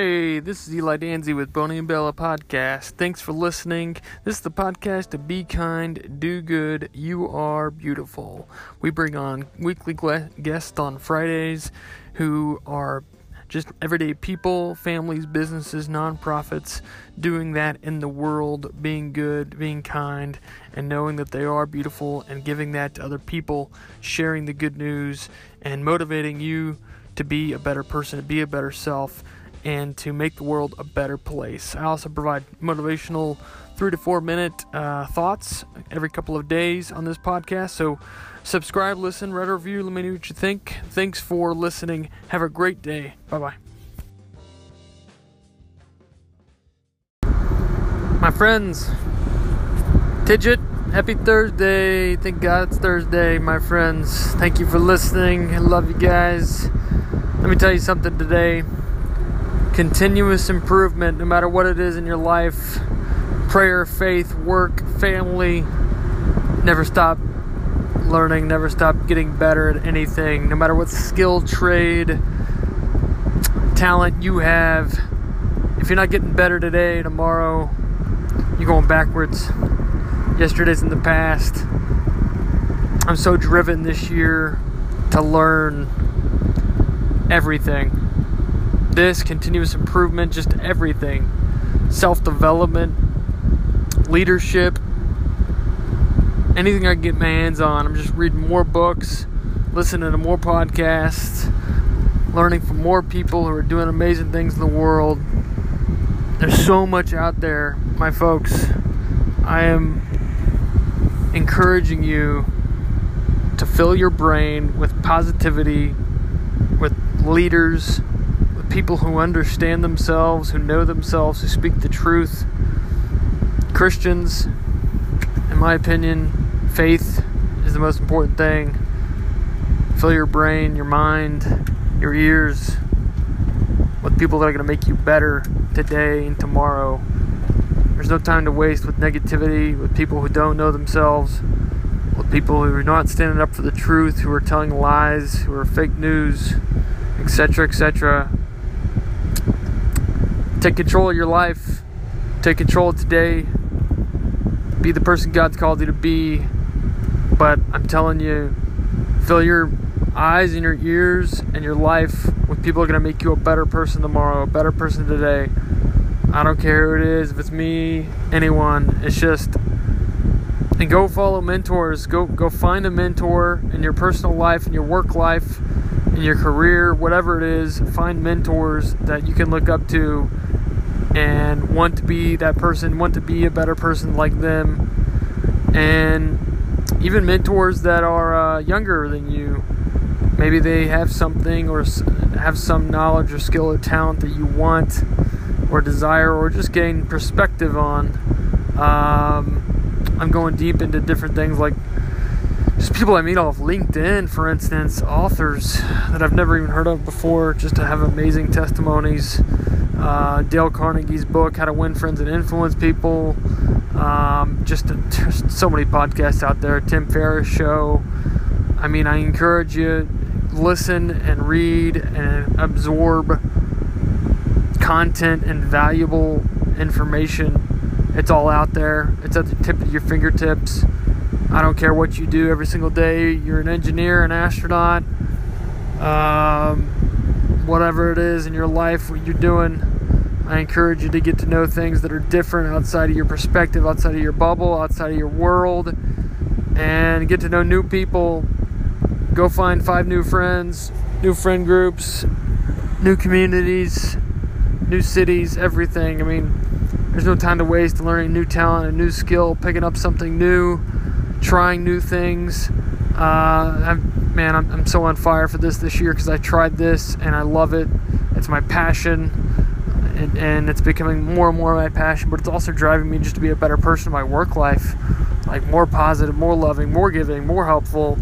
Hey, this is Eli Danzi with Bonnie and Bella Podcast. Thanks for listening. This is the podcast to be kind, do good, you are beautiful. We bring on weekly guests on Fridays who are just everyday people, families, businesses, nonprofits doing that in the world, being good, being kind, and knowing that they are beautiful and giving that to other people, sharing the good news, and motivating you to be a better person, to be a better self and to make the world a better place. I also provide motivational three to four minute uh, thoughts every couple of days on this podcast. So subscribe, listen, write a review, let me know what you think. Thanks for listening. Have a great day. Bye bye. My friends, Tidget, happy Thursday. Thank God it's Thursday, my friends. Thank you for listening. I love you guys. Let me tell you something today continuous improvement, no matter what it is in your life prayer, faith, work, family. Never stop learning, never stop getting better at anything, no matter what skill, trade, talent you have. If you're not getting better today, tomorrow, you're going backwards. Yesterday's in the past. I'm so driven this year to learn everything this, continuous improvement, just everything. Self development, leadership, anything I can get my hands on. I'm just reading more books, listening to more podcasts, learning from more people who are doing amazing things in the world. There's so much out there, my folks. I am encouraging you to fill your brain with positivity, with leaders, people who understand themselves, who know themselves, who speak the truth. Christians, in my opinion, faith is the most important thing. Fill your brain, your mind, your ears with people that are going to make you better today and tomorrow. There's no time to waste with negativity, with people who don't know themselves, with people who are not standing up for the truth, who are telling lies, who are fake news, etc., etc. Take control of your life. Take control of today. Be the person God's called you to be. But I'm telling you, fill your eyes and your ears and your life with people are going to make you a better person tomorrow, a better person today. I don't care who it is, if it's me, anyone. It's just and go follow mentors. Go go find a mentor in your personal life, in your work life, your career, whatever it is. Find mentors that you can look up to and want to be that person, want to be a better person like them, and even mentors that are uh, younger than you. Maybe they have something or have some knowledge or skill or talent that you want or desire or just gain perspective on. Um, I'm going deep into different things like just people I meet off LinkedIn, for instance, authors that I've never even heard of before, just to have amazing testimonies uh, Dale Carnegie's book, How to Win Friends and Influence People. Um, just, just so many podcasts out there. Tim Ferriss show. I mean, I encourage you listen and read and absorb content and valuable information. It's all out there. It's at the tip of your fingertips. I don't care what you do every single day. You're an engineer, an astronaut, um, whatever it is in your life, what you're doing I encourage you to get to know things that are different outside of your perspective, outside of your bubble, outside of your world, and get to know new people. Go find five new friends, new friend groups, new communities, new cities, everything. I mean, there's no time to waste learning new talent, a new skill, picking up something new, trying new things. Uh, I'm, man, I'm, I'm so on fire for this this year because I tried this and I love it. It's my passion and, and it's becoming more and more my passion, but it's also driving me just to be a better person in my work life, like more positive, more loving, more giving, more helpful,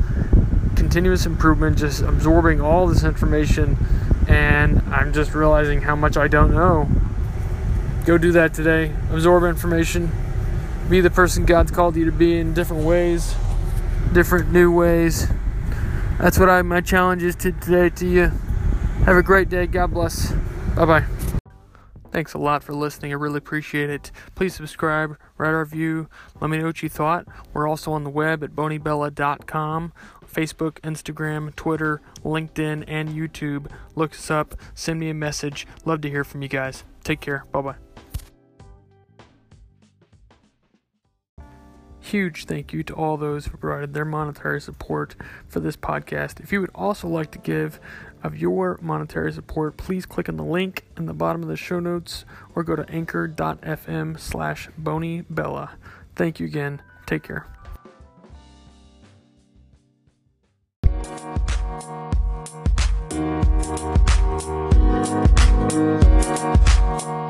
continuous improvement, just absorbing all this information, and I'm just realizing how much I don't know. Go do that today. Absorb information. Be the person God's called you to be in different ways, different new ways. That's what I my challenge is to today to you. Have a great day. God bless. Bye bye. Thanks a lot for listening. I really appreciate it. Please subscribe, write our review, let me know what you thought. We're also on the web at bonybella.com, Facebook, Instagram, Twitter, LinkedIn, and YouTube. Look us up, send me a message. Love to hear from you guys. Take care. Bye bye. Huge thank you to all those who provided their monetary support for this podcast. If you would also like to give of your monetary support, please click on the link in the bottom of the show notes or go to anchor.fm slash bonybella. Thank you again. Take care. Thank